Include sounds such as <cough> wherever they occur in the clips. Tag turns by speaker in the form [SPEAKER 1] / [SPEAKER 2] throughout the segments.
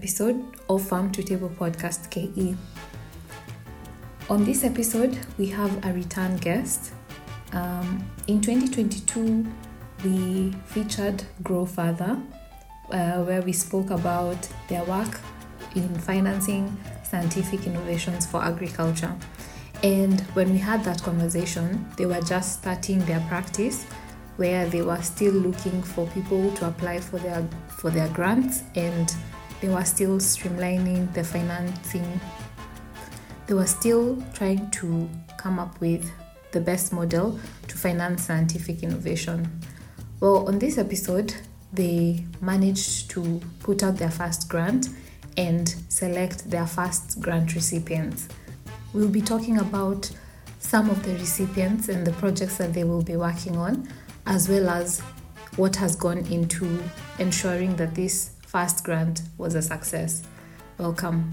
[SPEAKER 1] episode of Farm to Table Podcast KE. On this episode, we have a return guest. Um, in 2022, we featured Grow Further, uh, where we spoke about their work in financing scientific innovations for agriculture. And when we had that conversation, they were just starting their practice where they were still looking for people to apply for their for their grants and they were still streamlining the financing. They were still trying to come up with the best model to finance scientific innovation. Well on this episode they managed to put out their first grant and select their first grant recipients. We'll be talking about some of the recipients and the projects that they will be working on as well as what has gone into ensuring that this first grant was a success. Welcome.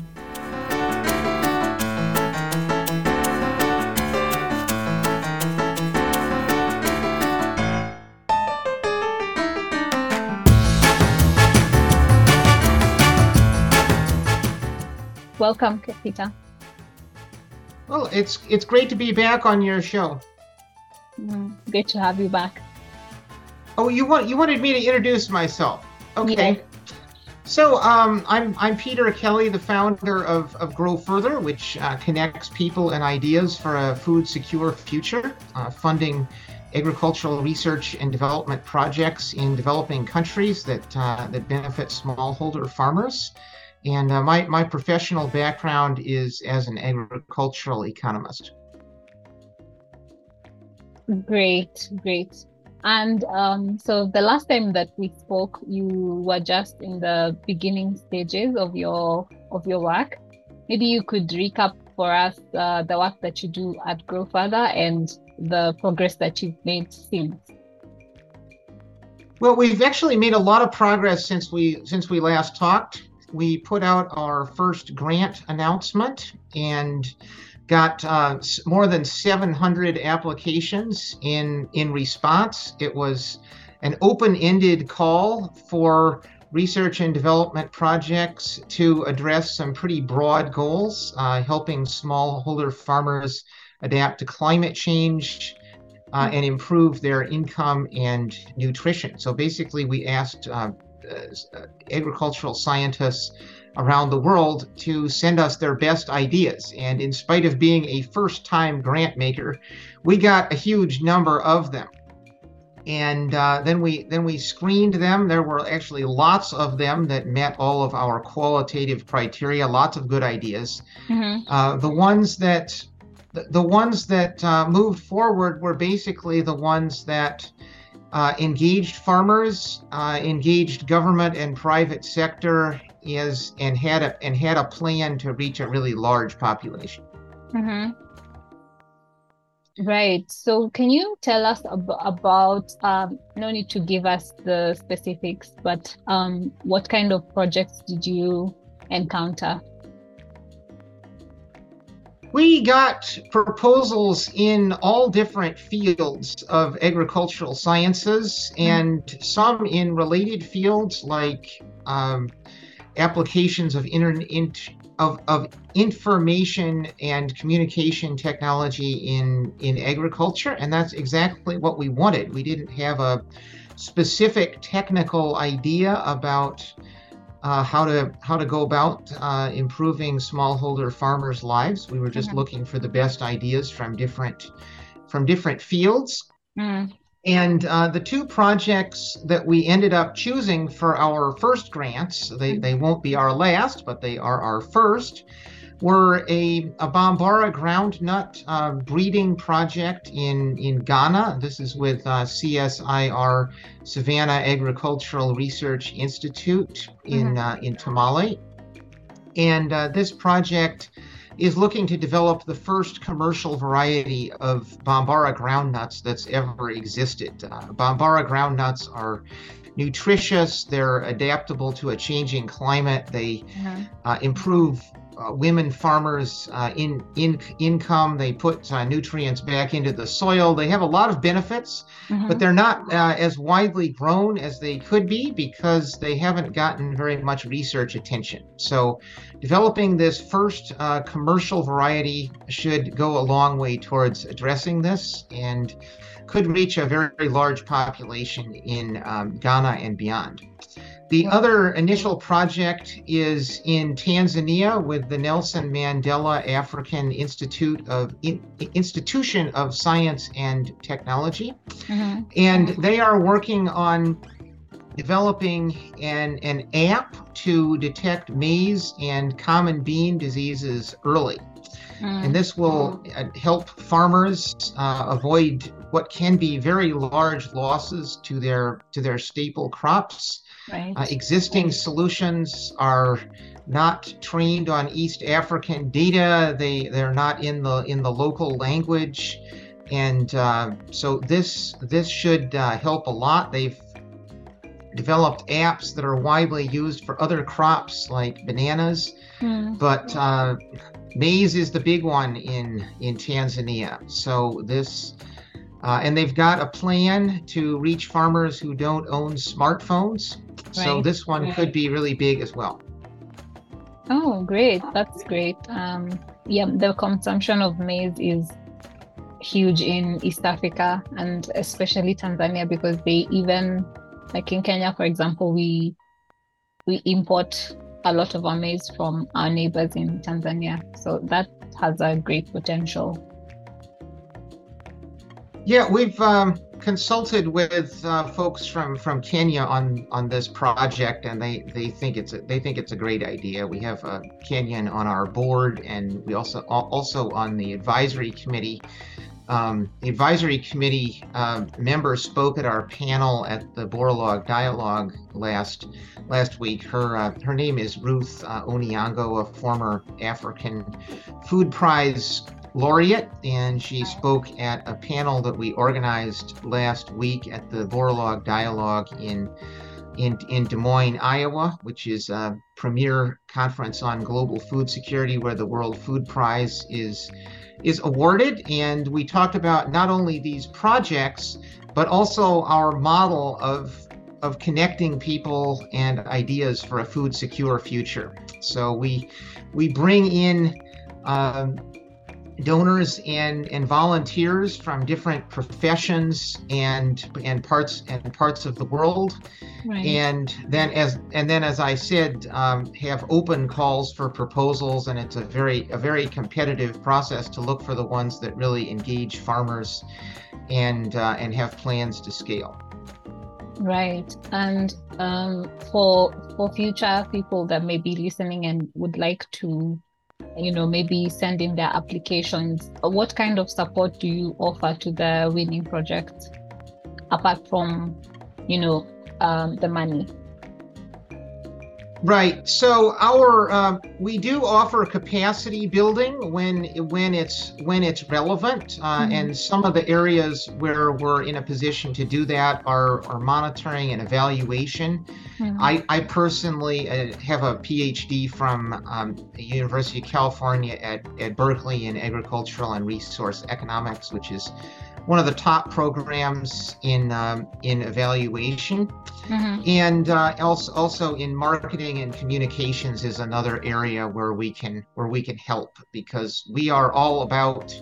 [SPEAKER 1] Welcome, Peter.
[SPEAKER 2] Well, it's it's great to be back on your show.
[SPEAKER 1] Mm, great to have you back.
[SPEAKER 2] Oh, you want you wanted me to introduce myself? Okay. Yeah. So um, I'm I'm Peter Kelly, the founder of, of Grow Further, which uh, connects people and ideas for a food secure future, uh, funding agricultural research and development projects in developing countries that uh, that benefit smallholder farmers. And uh, my my professional background is as an agricultural economist.
[SPEAKER 1] Great, great. And um, so the last time that we spoke, you were just in the beginning stages of your of your work. Maybe you could recap for us uh, the work that you do at Grow Further and the progress that you've made since.
[SPEAKER 2] Well, we've actually made a lot of progress since we since we last talked. We put out our first grant announcement and got uh, more than 700 applications in in response. It was an open-ended call for research and development projects to address some pretty broad goals, uh, helping smallholder farmers adapt to climate change uh, and improve their income and nutrition. So basically, we asked uh, uh agricultural scientists around the world to send us their best ideas. And in spite of being a first time grant maker, we got a huge number of them. And uh, then we then we screened them. There were actually lots of them that met all of our qualitative criteria. Lots of good ideas. Mm-hmm. Uh, the ones that the, the ones that uh, moved forward were basically the ones that uh, engaged farmers, uh, engaged government and private sector, is and had a and had a plan to reach a really large population.
[SPEAKER 1] Mm-hmm. Right. So, can you tell us ab- about? Um, no need to give us the specifics, but um, what kind of projects did you encounter?
[SPEAKER 2] We got proposals in all different fields of agricultural sciences mm-hmm. and some in related fields like um, applications of internet of, of information and communication technology in in agriculture and that's exactly what we wanted we didn't have a specific technical idea about uh, how to how to go about uh, improving smallholder farmers lives we were just mm-hmm. looking for the best ideas from different from different fields mm. And uh, the two projects that we ended up choosing for our first grants, they, they won't be our last, but they are our first, were a, a Bambara groundnut uh, breeding project in, in Ghana. This is with uh, CSIR Savannah Agricultural Research Institute in, mm-hmm. Uh, in Tamale. And uh, this project is looking to develop the first commercial variety of Bambara groundnuts that's ever existed. Uh, Bambara groundnuts are nutritious, they're adaptable to a changing climate, they uh-huh. uh, improve uh, women farmers uh, in, in income. They put uh, nutrients back into the soil. They have a lot of benefits, mm-hmm. but they're not uh, as widely grown as they could be because they haven't gotten very much research attention. So, developing this first uh, commercial variety should go a long way towards addressing this and could reach a very, very large population in um, Ghana and beyond. The other initial project is in Tanzania with the Nelson Mandela African Institute of in, Institution of Science and Technology, mm-hmm. and they are working on developing an, an app to detect maize and common bean diseases early. Mm. And this will uh, help farmers uh, avoid what can be very large losses to their to their staple crops Right. Uh, existing solutions are not trained on East African data. They they're not in the in the local language, and uh, so this this should uh, help a lot. They've developed apps that are widely used for other crops like bananas, mm. but uh, maize is the big one in in Tanzania. So this uh, and they've got a plan to reach farmers who don't own smartphones. Right. So this one could be really big as well.
[SPEAKER 3] Oh, great. That's great. Um, yeah, the consumption of maize is huge in East Africa and especially Tanzania because they even, like in Kenya, for example, we we import a lot of our maize from our neighbors in Tanzania. So that has a great potential.
[SPEAKER 2] Yeah, we've um, consulted with uh, folks from from Kenya on on this project, and they they think it's a, they think it's a great idea. We have a Kenyan on our board, and we also also on the advisory committee. Um, the advisory committee uh, member spoke at our panel at the Borlaug Dialogue last last week. Her uh, her name is Ruth uh, Oniang'o, a former African Food Prize laureate, and she spoke at a panel that we organized last week at the Borlaug Dialogue in, in, in Des Moines, Iowa, which is a premier conference on global food security where the World Food Prize is, is awarded. And we talked about not only these projects, but also our model of of connecting people and ideas for a food secure future. So we we bring in um, donors and and volunteers from different professions and and parts and parts of the world. Right. and then as and then as i said um, have open calls for proposals and it's a very a very competitive process to look for the ones that really engage farmers and uh, and have plans to scale.
[SPEAKER 3] Right. And um, for for future people that may be listening and would like to you know maybe sending their applications. What kind of support do you offer to the winning project apart from you know um, the money
[SPEAKER 2] Right. So our uh, we do offer capacity building when when it's when it's relevant, uh, mm-hmm. and some of the areas where we're in a position to do that are are monitoring and evaluation. Mm-hmm. I I personally uh, have a PhD from um, the University of California at at Berkeley in agricultural and resource economics, which is one of the top programs in um, in evaluation, mm-hmm. and uh, also also in marketing and communications is another area where we can where we can help because we are all about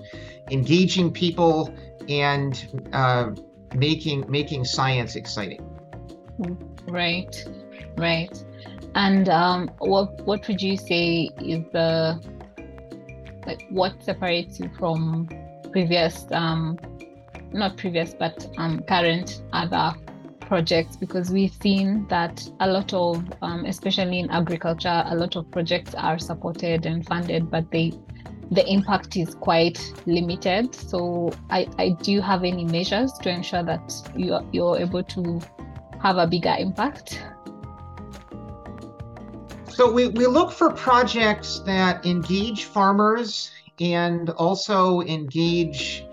[SPEAKER 2] engaging people and uh, making making science exciting.
[SPEAKER 3] Right, right. And um, what what would you say is the like what separates you from previous um, not previous but um, current other projects because we've seen that a lot of um, especially in agriculture a lot of projects are supported and funded but they the impact is quite limited. So i, I do have any measures to ensure that you you're able to have a bigger impact?
[SPEAKER 2] So we, we look for projects that engage farmers and also engage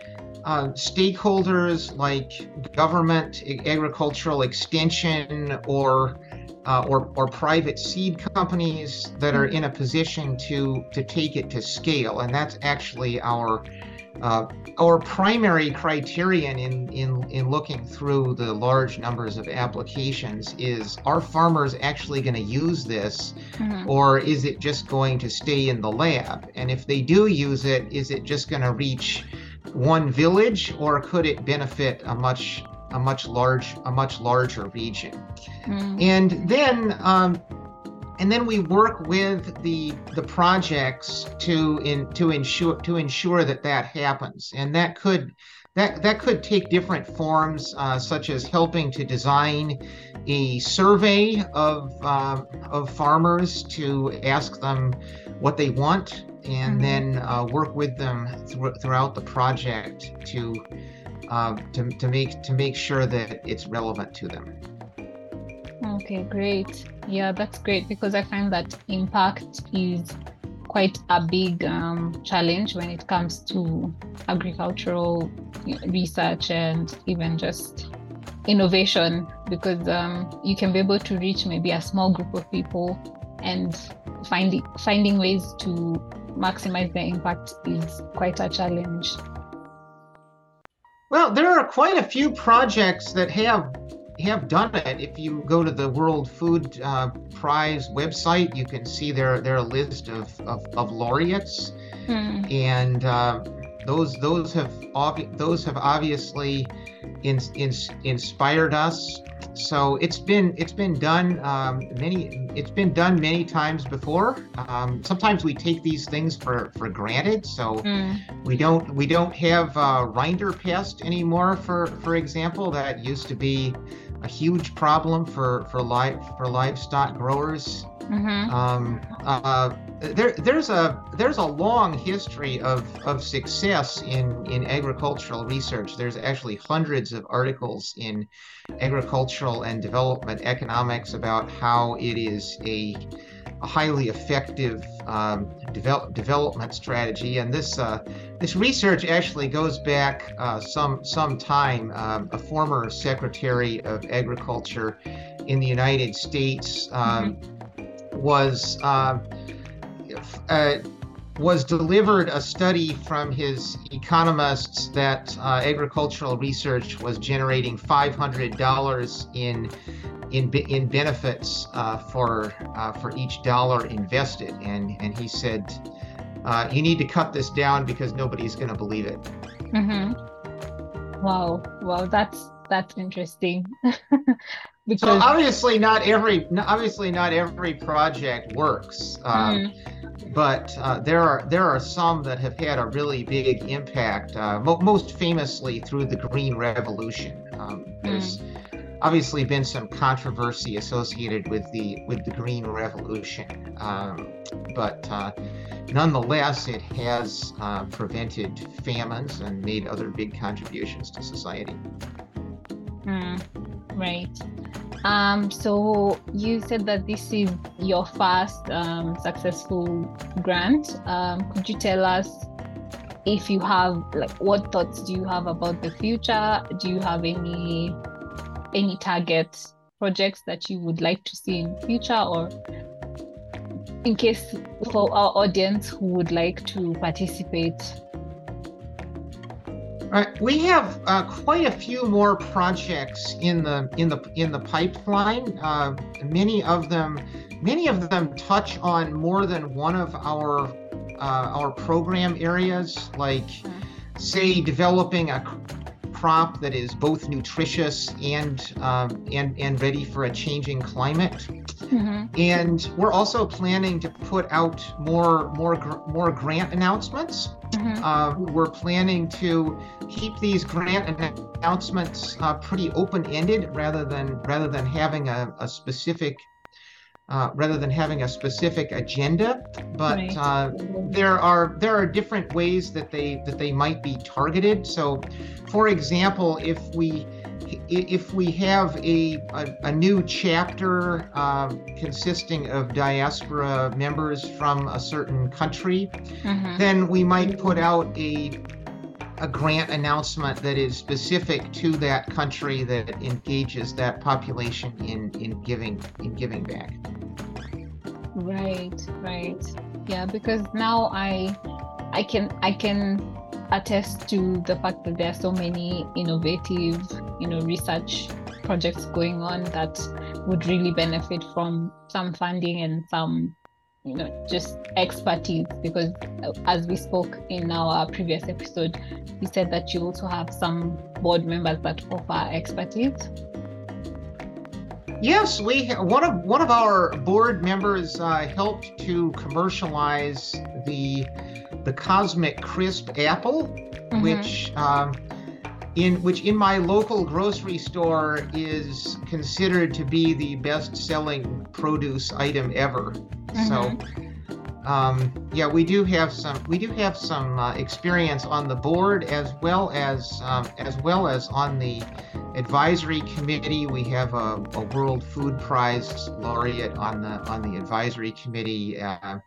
[SPEAKER 2] uh, stakeholders like government, agricultural extension, or uh, or or private seed companies that are in a position to to take it to scale, and that's actually our uh, our primary criterion in, in, in looking through the large numbers of applications is are farmers actually going to use this mm-hmm. or is it just going to stay in the lab? And if they do use it, is it just going to reach one village or could it benefit a much a much large a much larger region? Mm-hmm. And then um, and then we work with the the projects to in to ensure to ensure that that happens and that could that that could take different forms uh, such as helping to design a survey of uh, of farmers to ask them what they want and mm-hmm. then uh, work with them th- throughout the project to, uh, to to make to make sure that it's relevant to them.
[SPEAKER 3] Okay, great. Yeah, that's great because I find that impact is quite a big um, challenge when it comes to agricultural research and even just innovation because um, you can be able to reach maybe a small group of people and finding finding ways to maximize their impact is quite a challenge.
[SPEAKER 2] Well, there are quite a few projects that have have done it. If you go to the World Food uh, Prize website, you can see there there a list of of, of laureates, hmm. and uh, those those have obvi- those have obviously in, in, inspired us. So it's been it's been done um, many it's been done many times before. Um, sometimes we take these things for for granted. So mm. we don't we don't have uh, rinderpest anymore. For for example, that used to be a huge problem for for live for livestock growers. Mm-hmm. Um, uh, there, there's a there's a long history of, of success in, in agricultural research. There's actually hundreds of articles in agricultural and development economics about how it is a, a highly effective um, develop, development strategy. And this uh, this research actually goes back uh, some some time. Um, a former Secretary of Agriculture in the United States um, mm-hmm. was. Uh, uh, was delivered a study from his economists that uh, agricultural research was generating $500 in in in benefits uh, for uh, for each dollar invested, and and he said, uh, "You need to cut this down because nobody's going to believe it."
[SPEAKER 3] Mm-hmm. Wow, wow, that's that's interesting. <laughs>
[SPEAKER 2] because so obviously not every obviously not every project works. Um, mm but uh, there are there are some that have had a really big impact. Uh, mo- most famously through the Green Revolution. Um, there's mm. obviously been some controversy associated with the with the Green Revolution, um, but uh, nonetheless, it has uh, prevented famines and made other big contributions to society.
[SPEAKER 3] Mm, right. Um, so you said that this is your first um, successful grant. Um, could you tell us if you have like what thoughts do you have about the future? Do you have any any target projects that you would like to see in future or in case for our audience who would like to participate
[SPEAKER 2] Right. We have uh, quite a few more projects in the in the in the pipeline. Uh, many of them, many of them touch on more than one of our uh, our program areas, like say developing a crop that is both nutritious and um, and and ready for a changing climate. Mm-hmm. And we're also planning to put out more more more grant announcements. Mm-hmm. Uh, we're planning to keep these grant announcements uh, pretty open-ended rather than rather than having a, a specific uh, rather than having a specific agenda. But right. uh, there are there are different ways that they that they might be targeted. So, for example, if we if we have a, a, a new chapter uh, consisting of diaspora members from a certain country, mm-hmm. then we might put out a a grant announcement that is specific to that country that engages that population in in giving in giving back.
[SPEAKER 3] Right, right. Yeah, because now I I can I can attest to the fact that there are so many innovative, you know, research projects going on that would really benefit from some funding and some you know just expertise because as we spoke in our previous episode you said that you also have some board members that offer expertise
[SPEAKER 2] yes we one of one of our board members uh, helped to commercialize the the cosmic crisp apple mm-hmm. which um, in which in my local grocery store is considered to be the best selling produce item ever Mm-hmm. So, um, yeah, we do have some we do have some uh, experience on the board as well as um, as well as on the advisory committee. We have a, a World Food Prize laureate on the on the advisory committee. Uh,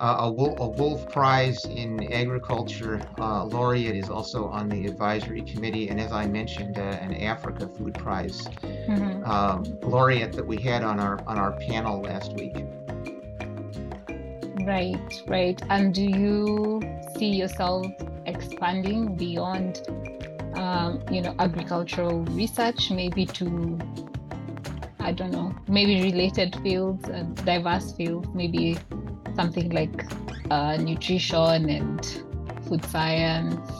[SPEAKER 2] uh, a, Wolf, a, Wolf Prize in Agriculture uh, laureate is also on the advisory committee, and as I mentioned, uh, an Africa Food Prize mm-hmm. Um, laureate that we had on our on our panel last week.
[SPEAKER 3] Right, right. And do you see yourself expanding beyond, um, you know, agricultural research, maybe to, I don't know, maybe related fields, uh, diverse fields, maybe something like uh, nutrition and food science?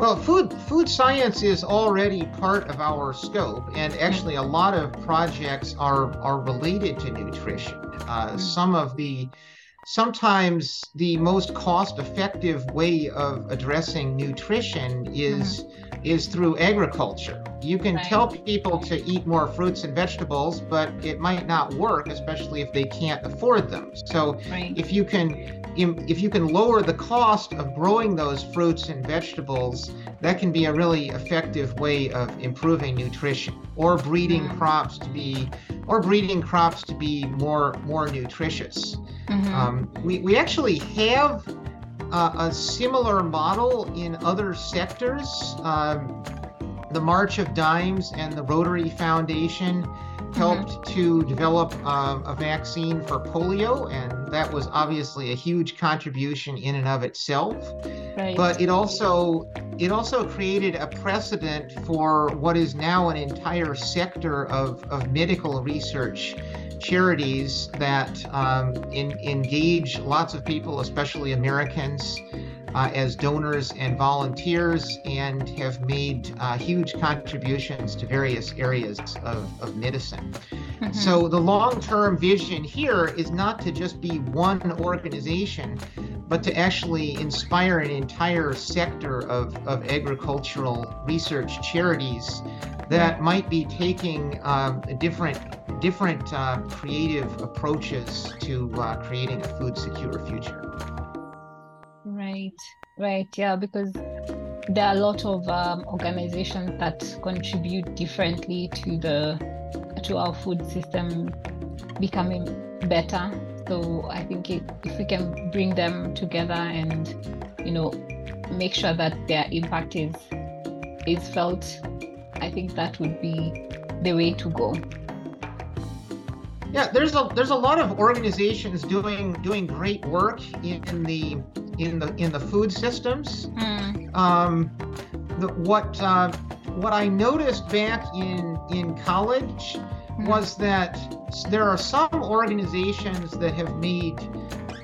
[SPEAKER 2] Well, food food science is already part of our scope, and actually, a lot of projects are are related to nutrition. Uh, some of the sometimes the most cost-effective way of addressing nutrition is mm-hmm. is through agriculture. You can right. tell people to eat more fruits and vegetables, but it might not work, especially if they can't afford them. So right. if you can if you can lower the cost of growing those fruits and vegetables, that can be a really effective way of improving nutrition or breeding mm-hmm. crops to be or breeding crops to be more more nutritious. Mm-hmm. Um, we, we actually have uh, a similar model in other sectors. Um, the March of Dimes and the Rotary Foundation helped mm-hmm. to develop uh, a vaccine for polio, and that was obviously a huge contribution in and of itself. Right. But it also it also created a precedent for what is now an entire sector of, of medical research charities that um, in, engage lots of people, especially Americans, uh, as donors and volunteers and have made uh, huge contributions to various areas of, of medicine. Mm-hmm. So, the long term vision here is not to just be one organization, but to actually inspire an entire sector of, of agricultural research charities that might be taking um, different different uh, creative approaches to uh, creating a food secure future.
[SPEAKER 3] Right, right, yeah, because there are a lot of um, organizations that contribute differently to the to our food system becoming better. So I think it, if we can bring them together and you know make sure that their impact is is felt, I think that would be the way to go.
[SPEAKER 2] Yeah, there's a there's a lot of organizations doing doing great work in the in the in the food systems. Mm. Um, the, what uh, what I noticed back in in college. Was that there are some organizations that have made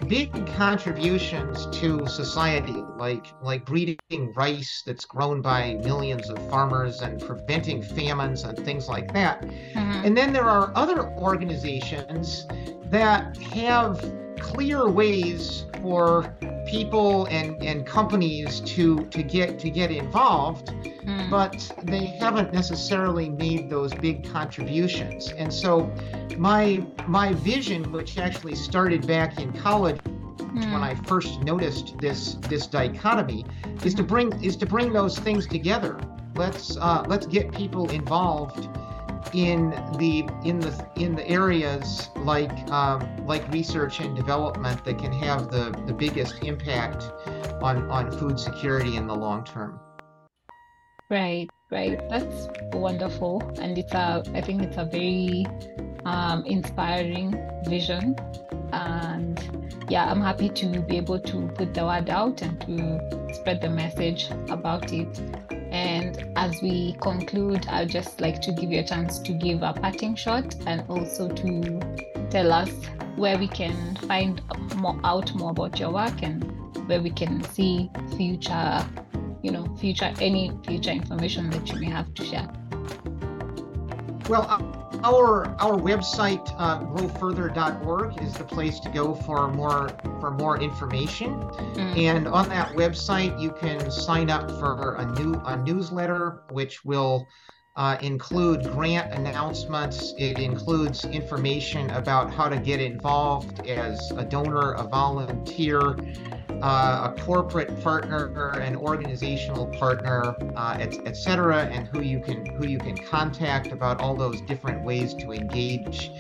[SPEAKER 2] big contributions to society, like like breeding rice that's grown by millions of farmers and preventing famines and things like that. Mm-hmm. And then there are other organizations that have clear ways for people and, and companies to to get to get involved mm. but they haven't necessarily made those big contributions and so my my vision which actually started back in college mm. when I first noticed this this dichotomy is to bring is to bring those things together let's uh, let's get people involved in the in the in the areas like um, like research and development that can have the the biggest impact on on food security in the long term.
[SPEAKER 3] Right, right. That's wonderful, and it's a. I think it's a very um, inspiring vision, and yeah, I'm happy to be able to put the word out and to spread the message about it. And as we conclude, I'd just like to give you a chance to give a parting shot and also to tell us where we can find more out more about your work and where we can see future you know future any future information that you may have to share
[SPEAKER 2] well our our website uh, growfurther.org is the place to go for more for more information mm. and on that website you can sign up for a new a newsletter which will uh, include grant announcements. It includes information about how to get involved as a donor, a volunteer, uh, a corporate partner, an organizational partner, uh, etc., et and who you can who you can contact about all those different ways to engage.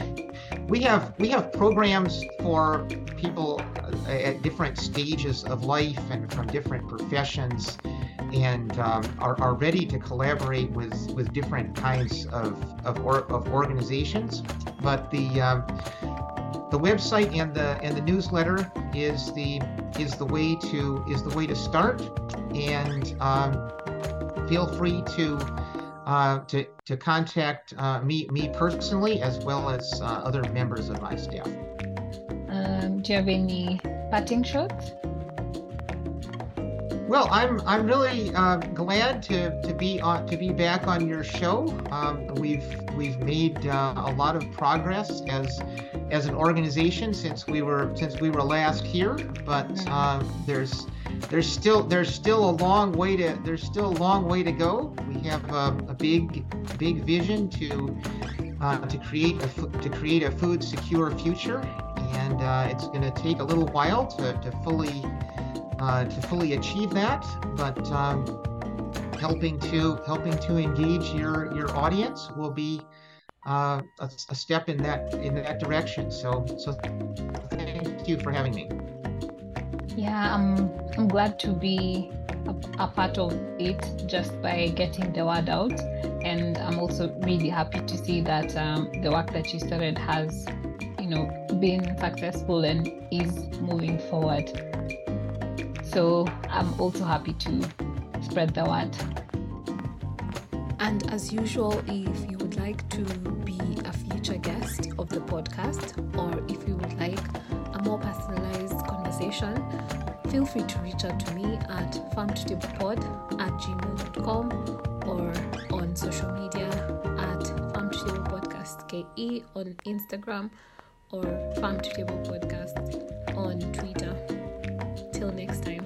[SPEAKER 2] We have we have programs for people uh, at different stages of life and from different professions and um, are, are ready to collaborate with, with different kinds of, of, or, of organizations. But the um, the website and the and the newsletter is the is the way to is the way to start. And um, feel free to uh, to to contact uh, me me personally as well as uh, other members of my staff.
[SPEAKER 3] Um, do you have any parting shots?
[SPEAKER 2] Well, I'm I'm really uh, glad to, to be on to be back on your show. Um, we've we've made uh, a lot of progress as as an organization since we were since we were last here, but mm-hmm. um, there's there's still there's still a long way to there's still a long way to go. We have a, a big big vision to uh, to create a to create a food secure future, and uh, it's going to take a little while to, to fully uh, to fully achieve that, but um, helping to helping to engage your your audience will be uh, a, a, step in that in that direction. So so thank you for having me.
[SPEAKER 3] Yeah, I'm I'm glad to be a, a part of it just by getting the word out, and I'm also really happy to see that um, the work that you started has you know been successful and is moving forward. So I'm also happy to spread the word.
[SPEAKER 1] And as usual, if you would like to be a future guest of the podcast, or if you would like a more personalized conversation, feel free to reach out to me at farmtotablepod at gmail.com or on social media at farmtotablepodcast ke on Instagram or farmtotablepodcast on Twitter. Till next time.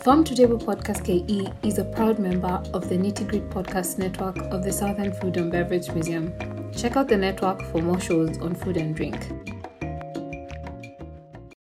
[SPEAKER 1] Farm to Table Podcast KE is a proud member of the Nitty Grit Podcast Network of the Southern Food and Beverage Museum. Check out the network for more shows on food and drink.